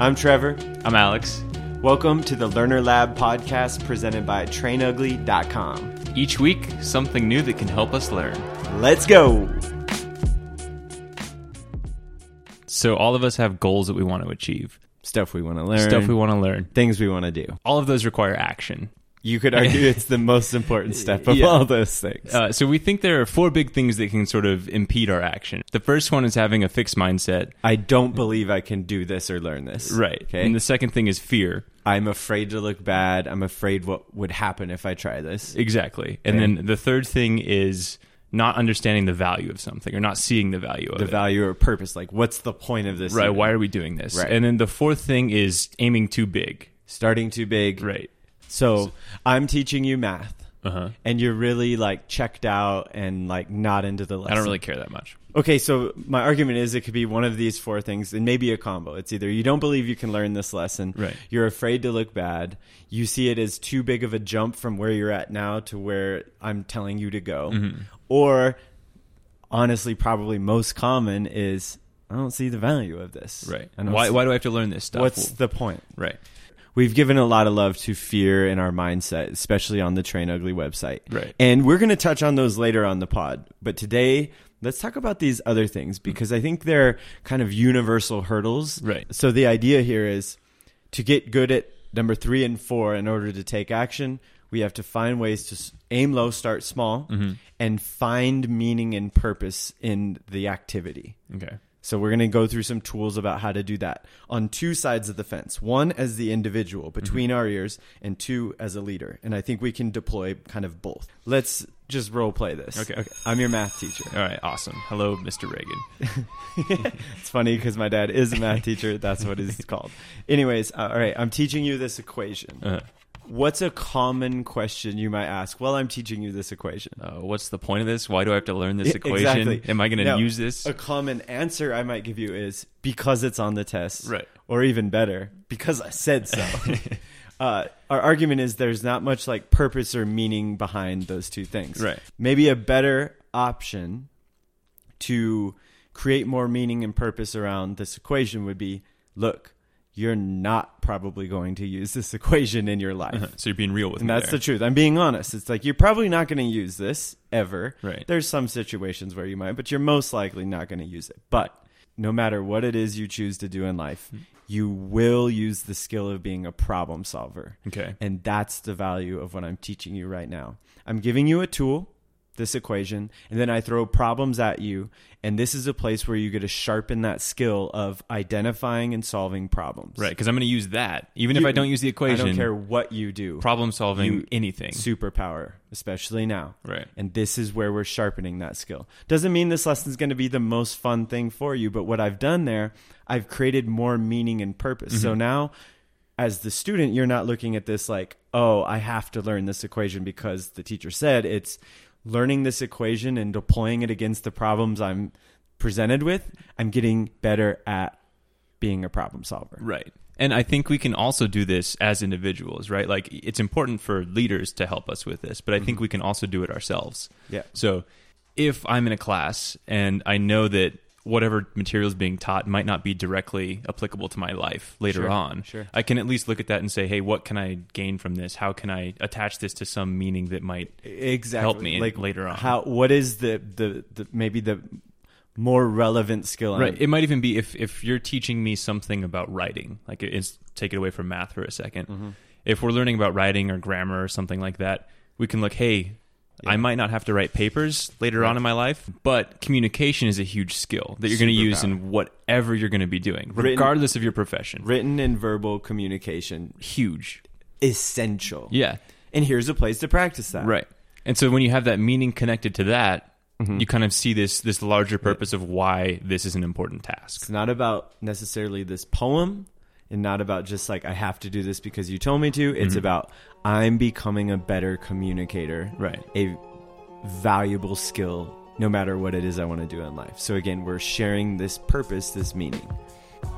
I'm Trevor. I'm Alex. Welcome to the Learner Lab podcast presented by trainugly.com. Each week, something new that can help us learn. Let's go. So, all of us have goals that we want to achieve, Stuff we want to learn, stuff we want to learn. things we want to do. All of those require action. You could argue it's the most important step of Yeah. all those things. Uh, so, we think there are four big things that can sort of impede our action. The first one is having a fixed mindset. I don't believe I can do this or learn this. Right. Okay. And the second thing is fear. I'm afraid to look bad. I'm afraid what would happen if I try this. Exactly. And then the third thing is not understanding the value of something or not seeing the value of The it. value or purpose. Like, what's the point of this? Right. Why are we doing this? Right. And then the fourth thing is aiming too big. Starting too big. Right. So I'm teaching you math. Uh huh. and you're really like checked out and like not into the lesson. I don't really care that much. Okay, so my argument is it could be one of these four things and maybe a combo. It's either you don't believe you can learn this lesson, Right. you're afraid to look bad, you see it as too big of a jump from where you're at now to where I'm telling you to go, Mm-hmm. or honestly, probably most common is I don't see the value of this. Right. Don't Why, why do I have to learn this stuff? What's the point? right. We've given a lot of love to fear in our mindset, especially on the Train Ugly website. Right. And we're going to touch on those later on the pod. But today, let's talk about these other things because I think they're kind of universal hurdles. Right. So the idea here is to get good at number three and four in order to take action, we have to find ways to aim low, start small, Mm-hmm. and find meaning and purpose in the activity. Okay. So we're going to go through some tools about how to do that on two sides of the fence. One as the individual between our ears and two as a leader. And I think we can deploy kind of both. Let's just role play this. Okay, okay. I'm your math teacher. All right. Awesome. Hello, Mr. Ragan. It's funny because my dad is a math teacher. That's what it's called. Anyways, uh, all right, I'm teaching you this equation. Uh, What's a common question you might ask? Well, I'm teaching you this equation. uh, what's the point of this? Why do I have to learn this equation? exactly. Am I going to use this? A common answer I might give you is because it's on the test. Right. Or even better, because I said so. uh, our argument is there's not much like purpose or meaning behind those two things. Right. Maybe a better option to create more meaning and purpose around this equation would be look, you're not probably going to use this equation in your life. Uh-huh. so you're being real with And me. that's there. the truth. I'm being honest. It's like you're probably not going to use this ever. Right. There's some situations where you might, but you're most likely not going to use it. But no matter what it is you choose to do in life, hmm. you will use the skill of being a problem solver. Okay. And that's the value of what I'm teaching you right now. I'm giving you a tool, this equation, and then I throw problems at you. And this is a place where you get to sharpen that skill of identifying and solving problems. Right. Because I'm going to use that. Even if I don't use the equation, I don't care what you do. problem solving, You- anything. superpower, especially now. Right. And this is where we're sharpening that skill. Doesn't mean this lesson is going to be the most fun thing for you, but what I've done there, I've created more meaning and purpose. So mm-hmm. now, as the student, you're not looking at this like, oh, I have to learn this equation because the teacher said it's learning this equation and deploying it against the problems I'm presented with. I'm getting better at being a problem solver. Right. And I think we can also do this as individuals, right? Like it's important for leaders to help us with this, but I think mm-hmm. we can also do it ourselves. Yeah. So if I'm in a class and I know that whatever material is being taught might not be directly applicable to my life later Sure, on, sure. I can at least look at that and say, hey, what can I gain from this? How can I attach this to some meaning that might exactly help me like later on. How what is the the, the maybe the more relevant skill? Right. It might even be if if you're teaching me something about writing, like it's take it away from math for a 2nd Mm-hmm. If we're learning about writing or grammar or something like that, we can look, hey, I might not have to write papers later on in my life, but communication is a huge skill that you're going to use in whatever you're going to be doing, Written- regardless of your profession. written and verbal communication Huge. essential. Yeah. And here's a place to practice that. Right. And so when you have that meaning connected to that, Mm-hmm. you kind of see this this larger purpose of why this is an important task. It's not about necessarily this poem and not about just like I have to do this because you told me to. Mm-hmm. It's about I'm becoming a better communicator. Right. A valuable skill no matter what it is I want to do in life. So again, we're sharing this purpose, this meaning.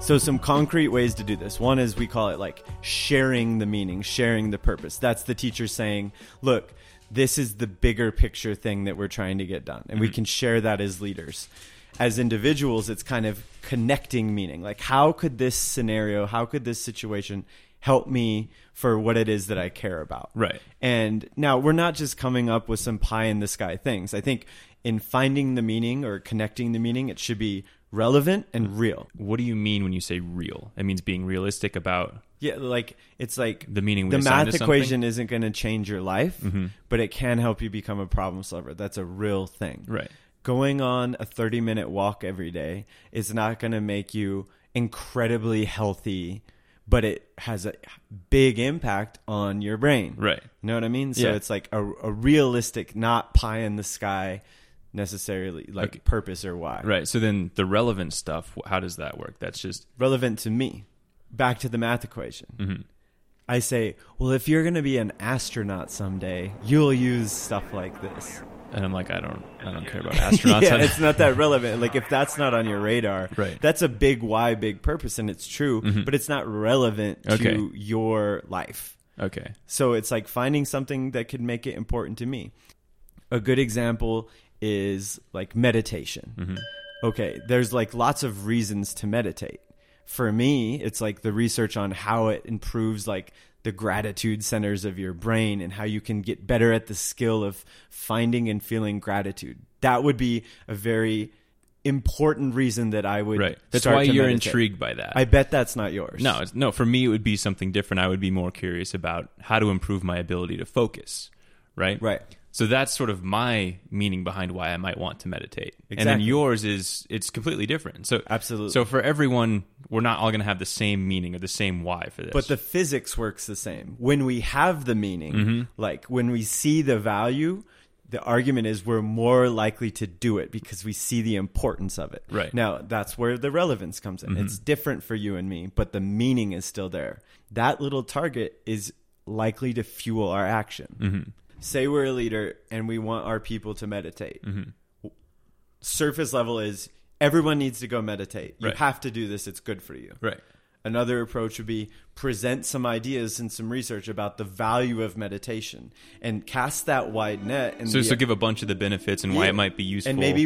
So some concrete ways to do this. One is we call it like sharing the meaning, sharing the purpose. That's the teacher saying, "Look, this is the bigger picture thing that we're trying to get done." And we can share that as leaders. As individuals, it's kind of connecting meaning. Like, how could this scenario, how could this situation help me for what it is that I care about? Right. And now we're not just coming up with some pie in the sky things. I think in finding the meaning or connecting the meaning, it should be relevant and real. What do you mean when you say real? It means being realistic about Yeah, like it's like the meaning we the math equation isn't going to change your life, Mhm. but it can help you become a problem solver. That's a real thing. Right. Going on a 30 minute walk every day is not going to make you incredibly healthy, but it has a big impact on your brain. Right. You know what I mean? So Yeah. it's like a, a realistic, not pie in the sky necessarily, like Okay. purpose or why. Right. So then the relevant stuff, how does that work? That's just Relevant to me. Back to the math equation. mhm. I say, well, if you're going to be an astronaut someday, you'll use stuff like this. and I'm like, I don't, I don't care about astronauts. yeah, it's not that relevant. Like if that's not on your radar, Right. That's a big why, big purpose, and it's true, Mhm. but it's not relevant to Okay. your life. okay. So it's like finding something that could make it important to me. A good example is like meditation. hmm Okay, there's like lots of reasons to meditate. For me, it's like the research on how it improves like the gratitude centers of your brain and how you can get better at the skill of finding and feeling gratitude. That would be a very important reason that I would Right. That's start why you're meditate. intrigued by that. I bet that's not yours. no, it's, no. For me, it would be something different. I would be more curious about how to improve my ability to focus. Right. Right. So that's sort of my meaning behind why I might want to meditate. And then yours is it's completely different. So Absolutely. So for everyone, we're not all going to have the same meaning or the same why for this. But the physics works the same. When we have the meaning, Mm-hmm. like when we see the value, the argument is we're more likely to do it because we see the importance of it. Right. Mm-hmm. Now, that's where the relevance comes in. It's different for you and me, but the meaning is still there. That little target is likely to fuel our action. Mm-hmm. Say we're a leader and we want our people to meditate. Mm-hmm. Surface level is everyone needs to go meditate. You Right. have to do this. It's good for you. right. Another approach would be present some ideas and some research about the value of meditation and cast that wide net. And So, the- so give a bunch of the benefits and why it might be useful. and maybe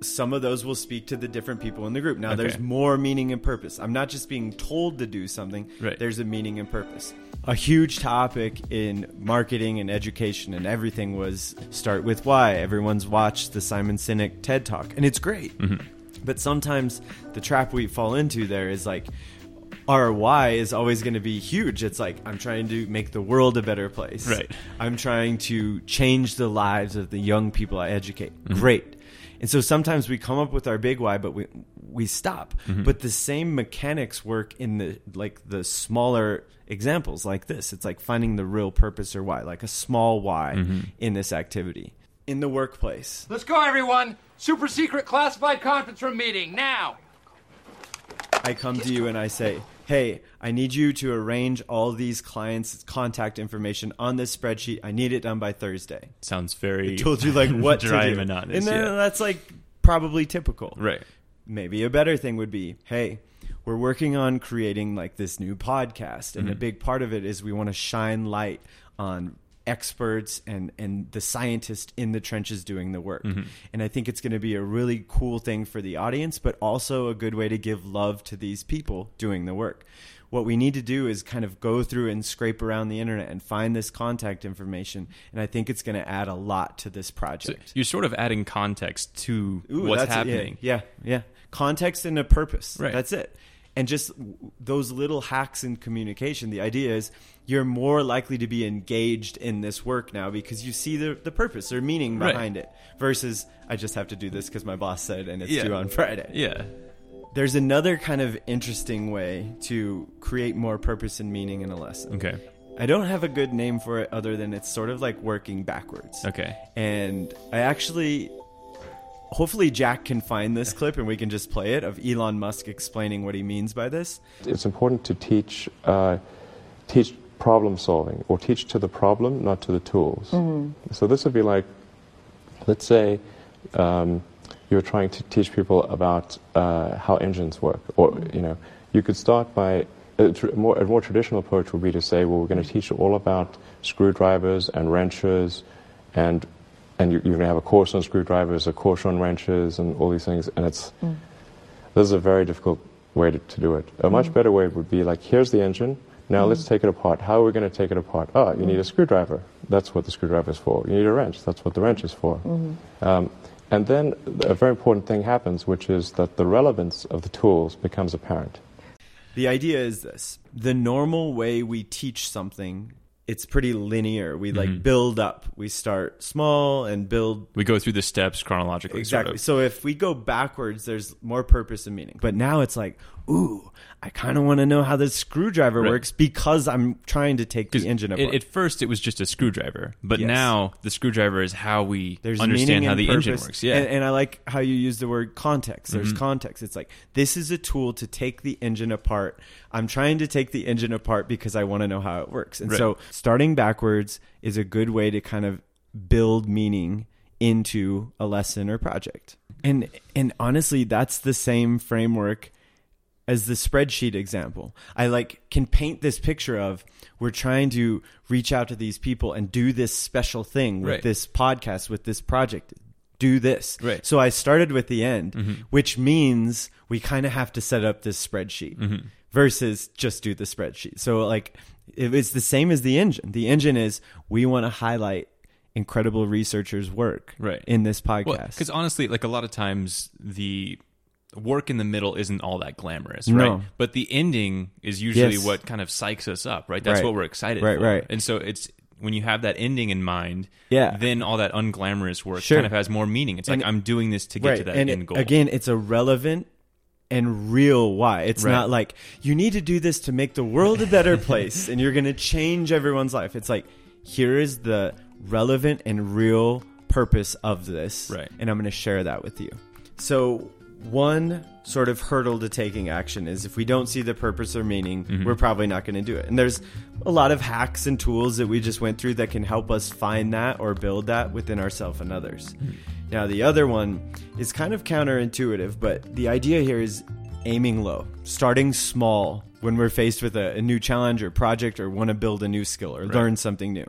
some of those will speak to the different people in the group. Now, Okay. there's more meaning and purpose. I'm not just being told to do something. Right. There's a meaning and purpose. A huge topic in marketing and education and everything was start with why. Everyone's watched the Simon Sinek TED Talk, and it's great. Mm-hmm. But sometimes the trap we fall into there is like our why is always going to be huge. It's like I'm trying to make the world a better place. Right. I'm trying to change the lives of the young people I educate. Mm-hmm. Great. And so sometimes we come up with our big why, but we we stop. Mm-hmm. But the same mechanics work in the like the smaller examples like this. It's like finding the real purpose or why, like a small why Mm-hmm. in this activity. In the workplace. Let's go, everyone. Super secret classified conference room meeting now. I come to you and I say, "Hey, I need you to arrange all these clients' contact information on this spreadsheet. I need it done by Thursday." sounds very Told you like what dry to and do. monotonous. and then yeah. that's like probably typical. right. Maybe a better thing would be, "Hey, we're working on creating like this new podcast, and a Mm-hmm. big part of it is we want to shine light on." Experts and and the scientists in the trenches doing the work Mm-hmm. and i think it's going to be a really cool thing for the audience but also a good way to give love to these people doing the work what we need to do is kind of go through and scrape around the internet and find this contact information and i think it's going to add a lot to this So project you're sort of adding context to Ooh, what's that's it. Yeah, happening. Yeah, yeah, Context and a purpose. Right. That's it. And just those little hacks in communication. The idea is you're more likely to be engaged in this work now because you see the, the purpose or meaning Right. behind it versus I just have to do this because my boss said and it's Yeah. due on Friday. Yeah. There's another kind of interesting way to create more purpose and meaning in a lesson. Okay. I don't have a good name for it other than it's sort of like working backwards. Okay. And I actually, hopefully, Jack can find this clip and we can just play it of Elon Musk explaining what he means by this. It's important to teach uh, teach problem solving or teach to the problem, not to the tools. So this would be like, let's say, um, you're trying to teach people about uh, how engines work, or you know, you could start by a, tr- more, a more traditional approach would be to say, well, we're going to teach you all about screwdrivers and wrenches and and you, you're going to have a course on screwdrivers, a course on wrenches, and all these things. And it's mm. this is a very difficult way to, to do it. A much mm. better way would be like, here's the engine. Now let's mm. take it apart. How are we going to take it apart? Oh, you need a screwdriver. That's what the screwdriver is for. You need a wrench. That's what the wrench is for. Mm-hmm. Um, and then a very important thing happens, which is that the relevance of the tools becomes apparent. The idea is this the normal way we teach something, it's pretty linear. We like build up. We start small and build We go through the steps chronologically. Exactly. Sort of. So if we go backwards, there's more purpose and meaning. But now it's like, ooh, I kind of want to know how this screwdriver Right. works because I'm trying to take the engine apart. At, first, it was just a screwdriver, but Yes. now the screwdriver is how we there's understand how the engine works. Yeah, Mm-hmm. And, and I like how you use the word context. There's context. It's like this is a tool to take the engine apart. I'm trying to take the engine apart because I want to know how it works. And Right. so starting backwards is a good way to kind of build meaning into a lesson or project. And and honestly, that's the same framework as the spreadsheet example. I like can paint this picture of we're trying to reach out to these people and do this special thing with Right. this podcast with this project. Do this. Right. Mm-hmm. So I started with the end, which means we kind of have to set up this spreadsheet Mm-hmm. versus just do the spreadsheet. So like it's the same as the engine. The engine is we want to highlight incredible researchers' work Right. in this podcast. because honestly, like a lot of times the work in the middle isn't all that glamorous, No. right? But the ending is usually Yes. what kind of psychs us up, right? That's Right. what we're excited Right, for. right. And so it's when you have that ending in mind, Yeah. then all that unglamorous work Sure. kind of has more meaning. It's like And- I'm doing this to get to that and end goal. again, it's a relevant and real why. It's Right. not like you need to do this to make the world a better place and you're going to change everyone's life. It's like here is the relevant and real purpose of this, Right. And I'm going to share that with you. So one sort of hurdle to taking action is if we don't see the purpose or meaning, Mm-hmm. we're probably not going to do it. And there's a lot of hacks and tools that we just went through that can help us find that or build that within ourselves and others. Mm-hmm. Now, the other one is kind of counterintuitive, but the idea here is aiming low, starting small when we're faced with a, a new challenge or project or want to build a new skill or learn something new.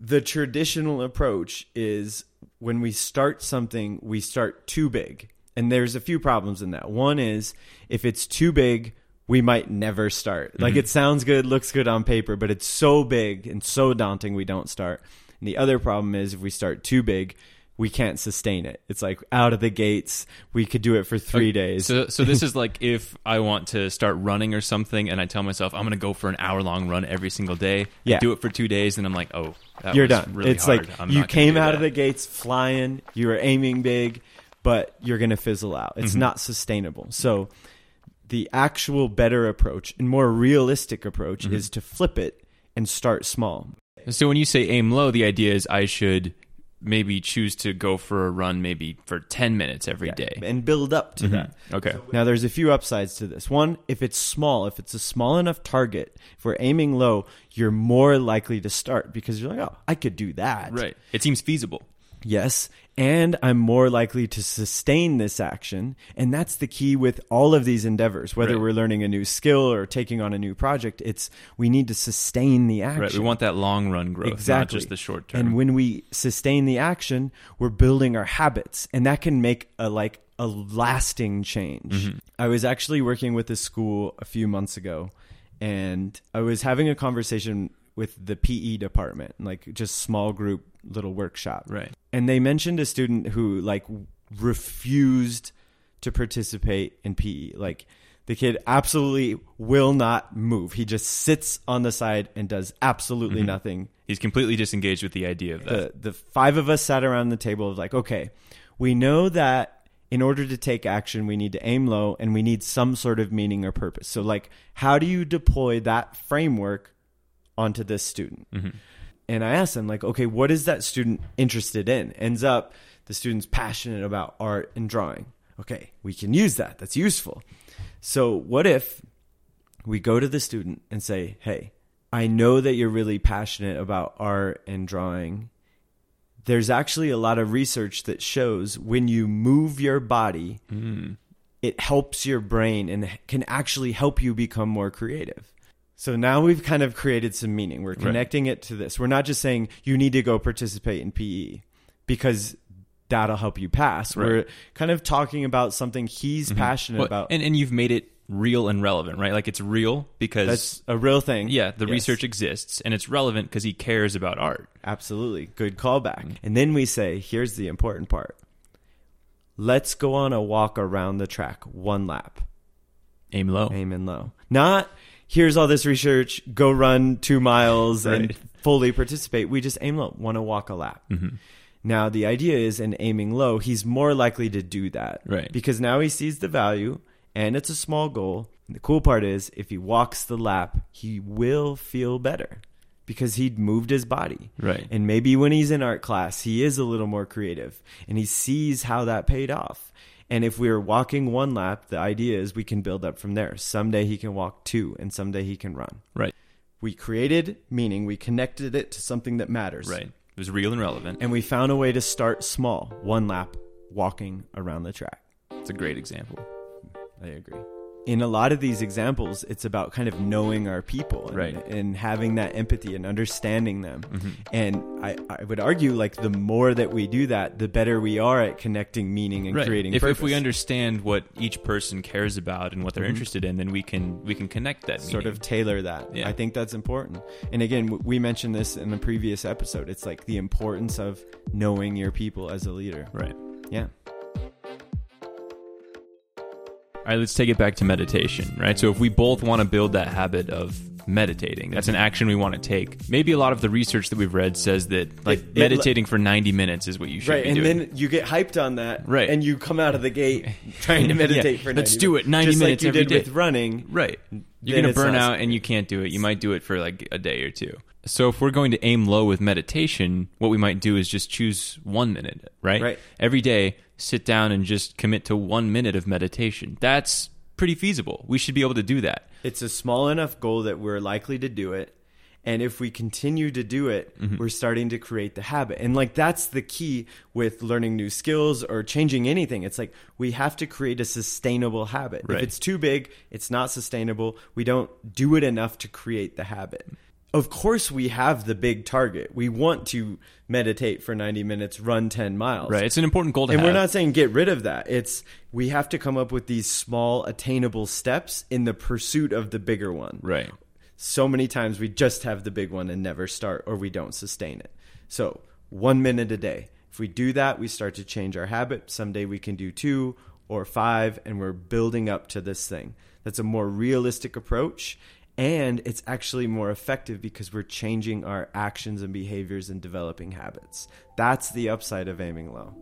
The traditional approach is when we start something, we start too big. And there's a few problems in that. One is if it's too big, we might never start. Like mm-hmm. it sounds good, looks good on paper, but it's so big and so daunting we don't start. And the other problem is if we start too big, we can't sustain it. It's like out of the gates, we could do it for three days. So, so this is like if I want to start running or something, and I tell myself I'm going to go for an hour long run every single day. I Yeah. do it for two days, and I'm like, oh, You're done. Really it's hard. like I'm you came out that. of the gates flying, you were aiming big, but you're going to fizzle out. Mm-hmm. It's not sustainable. So the actual better approach and more realistic approach Mm-hmm. is to flip it and start small. So when you say aim low, the idea is I should maybe choose to go for a run maybe for 10 minutes every day. and build up to that. Okay. Now, there's a few upsides to this. One, if it's small, if it's a small enough target, if we're aiming low, you're more likely to start because you're like, oh, I could do that. Right. It seems feasible. Yes. And I'm more likely to sustain this action. And that's the key with all of these endeavors, whether Right. we're learning a new skill or taking on a new project. It's we need to sustain the action. Right. We want that long run growth, exactly not just the short term. And when we sustain the action, we're building our habits, and that can make a like a lasting change. Mm-hmm. I was actually working with a school a few months ago, and I was having a conversation with the PE department, like just small group little workshop. Right. And they mentioned a student who like refused to participate in PE. Like the kid absolutely will not move. He just sits on the side and does absolutely Mm-hmm. nothing. He's completely disengaged with the idea of that. The the five of us sat around the table of like, okay, we know that in order to take action, we need to aim low and we need some sort of meaning or purpose. So like, how do you deploy that framework onto this student? Mm-hmm. And I asked them, like, okay, what is that student interested in? Ends up the student's passionate about art and drawing. Okay, we can use that. That's useful. So, what if we go to the student and say, hey, I know that you're really passionate about art and drawing. There's actually a lot of research that shows when you move your body, mm. it helps your brain and can actually help you become more creative. So now we've kind of created some meaning. We're connecting it to this. We're not just saying you need to go participate in PE. because that'll help you pass. Right. We're kind of talking about something he's passionate Well, about. and and you've made it real and relevant, right? Like it's real because That's a real thing. yeah, the Yes. research exists and it's relevant because he cares about art. Absolutely. Good callback. Mm-hmm. And then we say, here's the important part. Let's go on a walk around the track, one lap. Aim low. aim and low. Not here's all this research, go run two miles and fully participate. We just aim low, want to walk a lap. Mm-hmm. Now the idea is in aiming low, he's more likely to do that. Right. Because now he sees the value and it's a small goal. And The cool part is if he walks the lap, he will feel better because he'd moved his body. Right. And maybe when he's in art class, he is a little more creative and he sees how that paid off. And if we're walking one lap, the idea is we can build up from there. Someday he can walk two and someday he can run. Right. We created meaning, we connected it to something that matters. Right. It was real and relevant. And we found a way to start small, one lap, walking around the track. It's a great example. I agree. In a lot of these examples, it's about kind of knowing our people and, Right. and having that empathy and understanding them. Mm-hmm. And I, I would argue, like, the more that we do that, the better we are at connecting meaning and Right. creating If, purpose. if we understand what each person cares about and what they're interested in, then we can we can connect that sort meaning. of tailor that. Yeah. I think that's important. And again, we mentioned this in the previous episode. It's like the importance of knowing your people as a leader. right. Yeah. All right, let's take it back to meditation, right? So if we both want to build that habit of meditating, that's an action we want to take. Maybe a lot of the research that we've read says that like It- it- meditating for 90 minutes is what you should do. Right, and doing. then you get hyped on that, Right. And you come out of the gate trying to meditate Yeah, for 90 let's do it, 90 just minutes like you every did day. with running. Right. You're going to burn out and you can't do it. You might do it for like a day or two. So if we're going to aim low with meditation, what we might do is just choose 1 minute, right? Right. Every day, sit down and just commit to 1 minute of meditation. That's pretty feasible. We should be able to do that. It's a small enough goal that we're likely to do it. And if we continue to do it, Mm-hmm. we're starting to create the habit. And like that's the key with learning new skills or changing anything. It's like we have to create a sustainable habit. Right. If it's too big, it's not sustainable. We don't do it enough to create the habit. Of course, we have the big target. We want to meditate for 90 minutes, run 10 miles. Right. It's an important goal to And have. we're not saying get rid of that. It's we have to come up with these small attainable steps in the pursuit of the bigger one. Right. So many times we just have the big one and never start or we don't sustain it. So, 1 minute a day. If we do that, we start to change our habit. Someday we can do 2 or 5 and we're building up to this thing. That's a more realistic approach and it's actually more effective because we're changing our actions and behaviors and developing habits. That's the upside of aiming low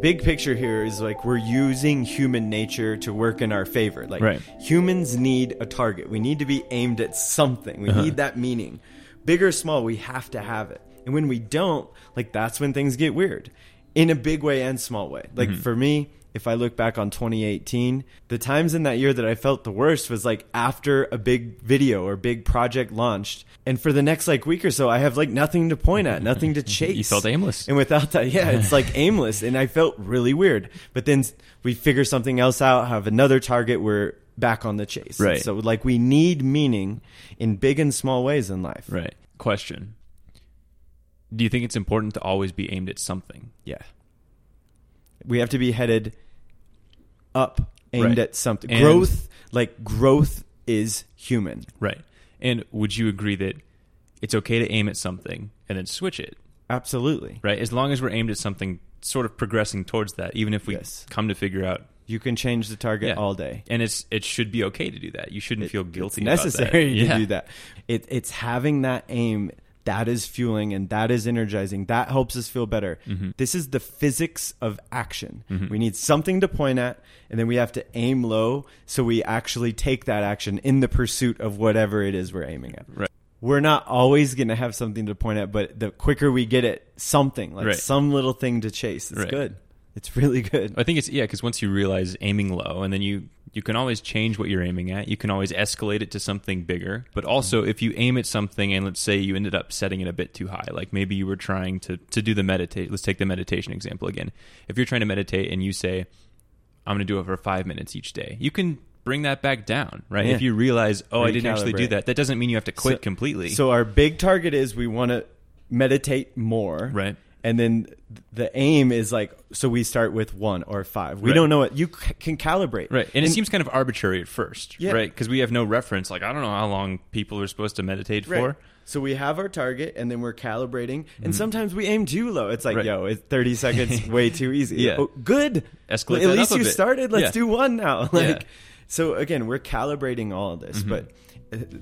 big picture here is like we're using human nature to work in our favor. Like Right. humans need a target. We need to be aimed at something. We uh-huh. need that meaning. Big or small, we have to have it. And when we don't, like that's when things get weird. In a big way and small way. Like mm-hmm. for me, if I look back on 2018, the times in that year that I felt the worst was like after a big video or big project launched. And for the next like week or so, I have like nothing to point at, nothing to chase. You felt aimless. And without that, yeah, it's like aimless. And I felt really weird. But then we figure something else out, have another target, we're back on the chase. Right. So, like, we need meaning in big and small ways in life. Right. Question. Do you think it's important to always be aimed at something? Yeah. We have to be headed up, aimed Right. at something. And- growth, like, growth is human. Right. And would you agree that it's okay to aim at something and then switch it? Absolutely. Right? As long as we're aimed at something sort of progressing towards that, even if we Yes. come to figure out You can change the target Yeah. all day. and it's it should be okay to do that. You shouldn't feel guilty necessary to Yeah. do that. It, it's having that aim that is fueling and that is energizing. That helps us feel better. Mm-hmm. This is the physics of action. We need something to point at, and then we have to aim low so we actually take that action in the pursuit of whatever it is we're aiming at. Right. We're not always going to have something to point at, but the quicker we get it, something like Right. some little thing to chase. It's Right. good. It's really good. I think it's yeah, because once you realize aiming low, and then you you can always change what you're aiming at. You can always escalate it to something bigger. But also, if you aim at something, and let's say you ended up setting it a bit too high, like maybe you were trying to to do the meditate. Let's take the meditation example again. If you're trying to meditate and you say, "I'm going to do it for five minutes each day," you can bring that back down, right? Yeah. If you realize, oh, I didn't actually do that, that doesn't mean you have to quit So- completely. So our big target is we want to meditate more. Right. And then the aim is like, so we start with one or five. We Right. don't know what you c- can calibrate. Right. And, it seems kind of arbitrary at first, Yeah. right? Because we have no reference. Like, I don't know how long people are supposed to meditate Right. for. So we have our target, and then we're calibrating. And sometimes we aim too low. It's like, Mm-hmm. Right. yo, it's thirty seconds, way too easy. Yeah. Oh, good. Escalate At least you started. Let's Yeah. do one now. Like, Yeah. so again, we're calibrating all of this, Mm-hmm. but.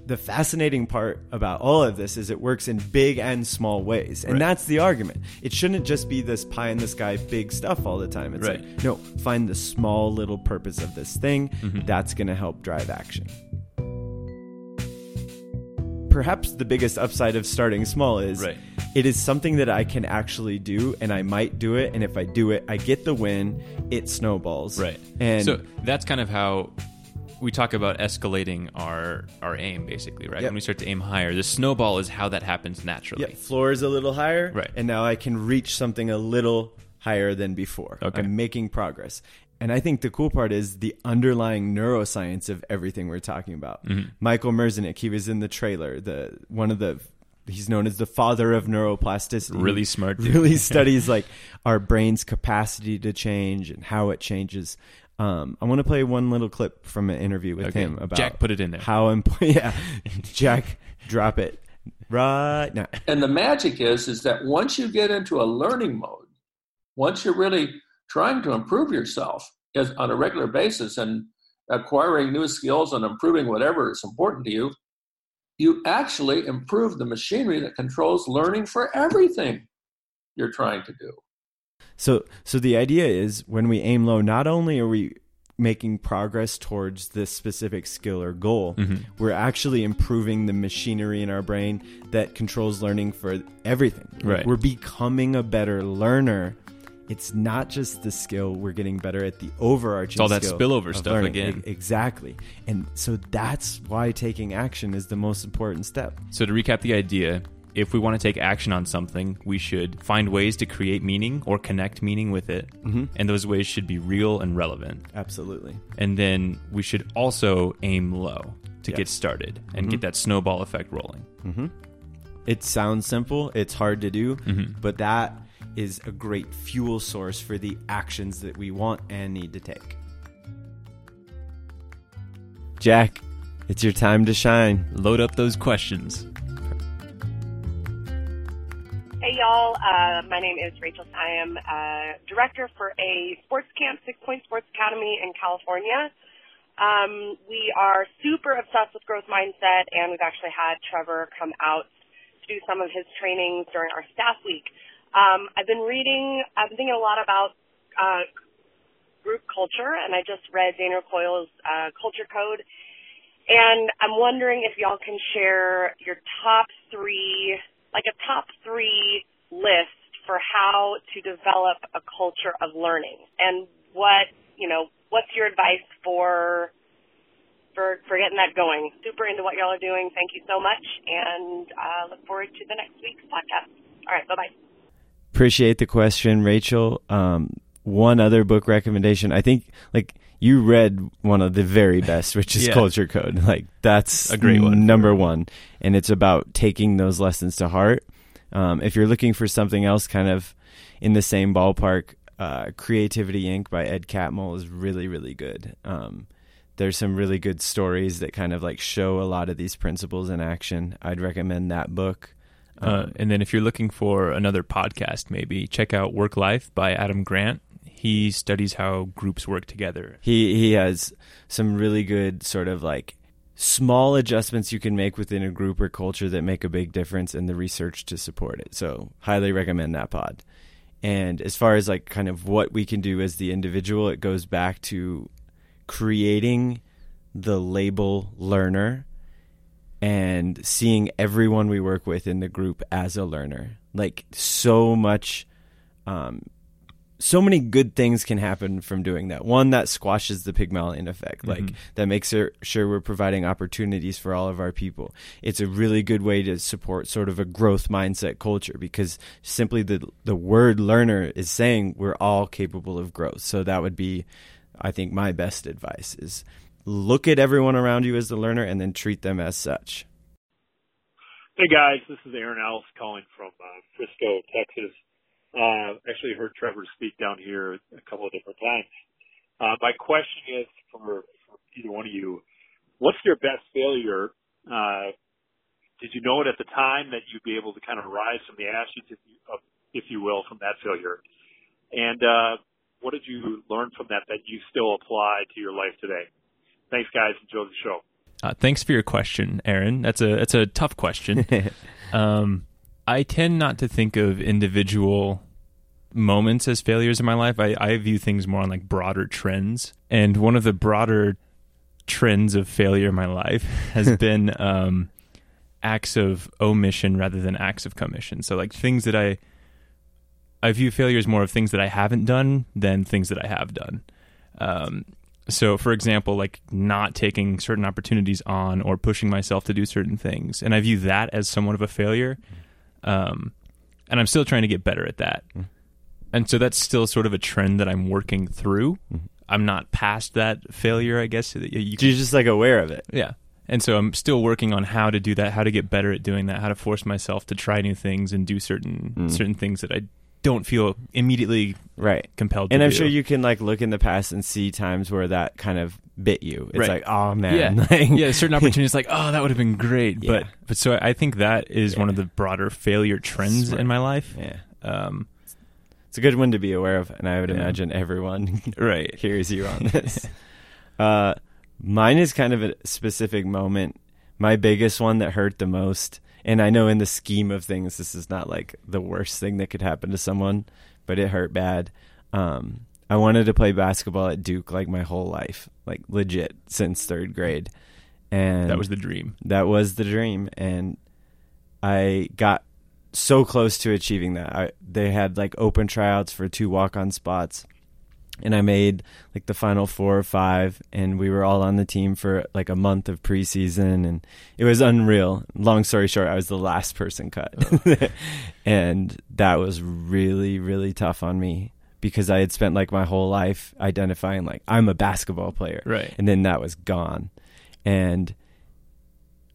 The fascinating part about all of this is it works in big and small ways. And Right. that's the argument. It shouldn't just be this pie in the sky big stuff all the time. It's Right. like, no, find the small little purpose of this thing. Mm-hmm. That's going to help drive action perhaps the biggest upside of starting small is Right. it is something that I can actually do and I might do it and if I do it I get the win it snowballs Right. and so that's kind of how we talk about escalating our our aim, basically, right? Yep. When we start to aim higher, the snowball is how that happens naturally. yeah, floor is a little higher Right. and now I can reach something a little higher than before Okay. I'm making progress and I think the cool part is the underlying neuroscience of everything we're talking about. Mm-hmm. Michael Merzenich, he was in the trailer. The one of the he's known as the father of neuroplasticity. Really smart dude. Really studies like our brain's capacity to change and how it changes. Um, I want to play one little clip from an interview with Okay. him about Jack put it in there. How important? Yeah, Jack, drop it right now. And the magic is, is that once you get into a learning mode, once you're really trying to improve yourself as, on a regular basis and acquiring new skills and improving whatever is important to you, you actually improve the machinery that controls learning for everything you're trying to do. So, so the idea is when we aim low, not only are we making progress towards this specific skill or goal, Mm-hmm. we're actually improving the machinery in our brain that controls learning for everything. Right. We're becoming a better learner. It's not just the skill; we're getting better at the overarching. It's all that spillover stuff learning. again. Exactly, and so that's why taking action is the most important step. So to recap the idea, if we want to take action on something, we should find ways to create meaning or connect meaning with it. Mm-hmm. And those ways should be real and relevant. Absolutely. And then we should also aim low to Yes. get started and get that snowball effect rolling. It sounds simple, it's hard to do, Mm-hmm. but that is a great fuel source for the actions that we want and need to take. Jack, it's your time to shine. Load up those questions. Y'all, uh, my name is Rachel. I am uh, director for a sports camp, Six Point Sports Academy in California. Um, we are super obsessed with growth mindset, and we've actually had Trevor come out to do some of his trainings during our staff week. Um, I've been reading, I've been thinking a lot about uh, group culture, and I just read Daniel Coyle's uh, Culture Code, and I'm wondering if y'all can share your top three, like a top three list for how to develop a culture of learning, and what you know, what's your advice for for for getting that going? Super into what y'all are doing. Thank you so much, and uh, look forward to the next week's podcast. All right, bye bye. Appreciate the question, Rachel. Um, one other book recommendation. I think like you read one of the very best, which is Yeah. Culture Code. Like that's A great one. number one, and it's about taking those lessons to heart. Um, if you're looking for something else, kind of in the same ballpark, uh, Creativity Inc. by Ed Catmull is really really good. Um, there's some really good stories that kind of like show a lot of these principles in action. I'd recommend that book. Uh, and then if you're looking for another podcast, maybe check out WorkLife by Adam Grant. He studies how groups work together. He he has some really good sort of like small adjustments you can make within a group or culture that make a big difference and the research to support it. So highly recommend that pod. And as far as like kind of what we can do as the individual, it goes back to creating the label learner and seeing everyone we work with in the group as a learner. Like so much um, so many good things can happen from doing that. One that squashes the Pygmalion effect, like that makes sure, sure we're providing opportunities for all of our people. It's a really good way to support sort of a growth mindset culture because simply the the word learner is saying we're all capable of growth. So that would be, I think, my best advice is look at everyone around you as the learner and then treat them as such. Hey guys, this is Aaron Ellis calling from uh, Frisco, Texas. Uh, actually heard Trevor speak down here a couple of different times. Uh, my question is for, for either one of you, what's your best failure? Uh, did you know it at the time that you'd be able to kind of rise from the ashes, if you, uh, if you will, from that failure? And uh, what did you learn from that that you still apply to your life today? Thanks, guys. Enjoy the show. Uh, thanks for your question, Aaron. That's a that's a tough question. um, I tend not to think of individual moments as failures in my life. I, I view things more on like broader trends, and one of the broader trends of failure in my life has been um, acts of omission rather than acts of commission. So like things that I I view failures more of things that I haven't done than things that I have done. Um, so for example like not taking certain opportunities on or pushing myself to do certain things and i view that as somewhat of a failure um, and i'm still trying to get better at that. And so that's still sort of a trend that i'm working through. I'm not past that failure i guess you, you You're just like aware of it. yeah. And so i'm still working on how to do that how to get better at doing that how to force myself to try new things and do certain Mm. certain things that i don't feel immediately Right. compelled to And I'm do. sure you can like look in the past and see times where that kind of bit you. It's Right. like, oh man, Yeah, like, yeah. Certain opportunities, like oh, that would have been great, Yeah. but but so I think that is one of the broader failure trends Smart. in my life. yeah. Um, It's a good one to be aware of, and I would Yeah. imagine everyone right. hears you on this. uh, mine is kind of a specific moment. My biggest one that hurt the most, and I know in the scheme of things, this is not like the worst thing that could happen to someone, but it hurt bad. Um, I wanted to play basketball at Duke like my whole life, like legit since third grade, and That was the dream. that was the dream and i got so close to achieving that I, they had like open tryouts for two walk-on spots and i made like the final four or five and we were all on the team for like a month of preseason and it was unreal. Long story short i was the last person cut. And that was really really tough on me because i had spent like my whole life identifying like i'm a basketball player. Right. and then that was gone. And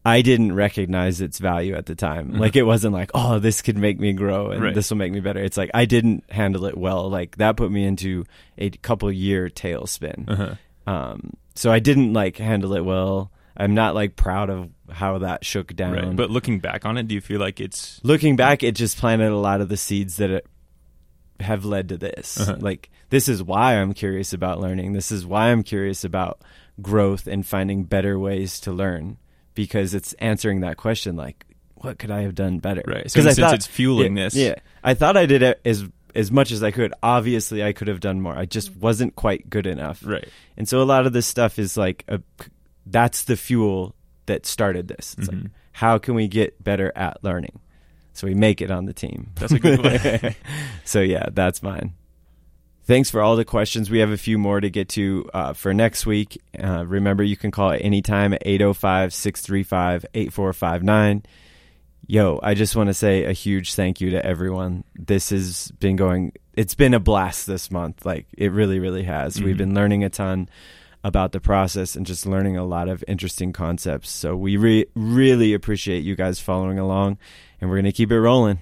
i didn't recognize its value at the time like it wasn't like oh this could make me grow and Mm-hmm. Right. this will make me better it's like i didn't handle it well like that put me into a couple year tailspin Uh-huh. um so i didn't like handle it well i'm not like proud of how that shook down Right. But looking back on it, do you feel like it's looking back, it just planted a lot of the seeds that it have led to this. Uh-huh. Like this is why I'm curious about learning. This is why I'm curious about growth and finding better ways to learn because it's answering that question like what could I have done better? Right. So 'Cause in I a sense, thought- it's fueling yeah, this. Yeah. I thought I did it as as much as I could. Obviously, I could have done more. I just wasn't quite good enough. right? And so a lot of this stuff is like a, that's the fuel that started this. It's like Mhm. how can we get better at learning? So we make it on the team. That's a good way. so yeah, that's mine. Thanks for all the questions. We have a few more to get to uh, for next week. Uh, remember, you can call at any time at 805 635 8459. Yo, I just want to say a huge thank you to everyone. This has been going, it's been a blast this month. Like, it really, really has. We've Mhm. been learning a ton about the process and just learning a lot of interesting concepts. So, we re- really appreciate you guys following along, and we're going to keep it rolling.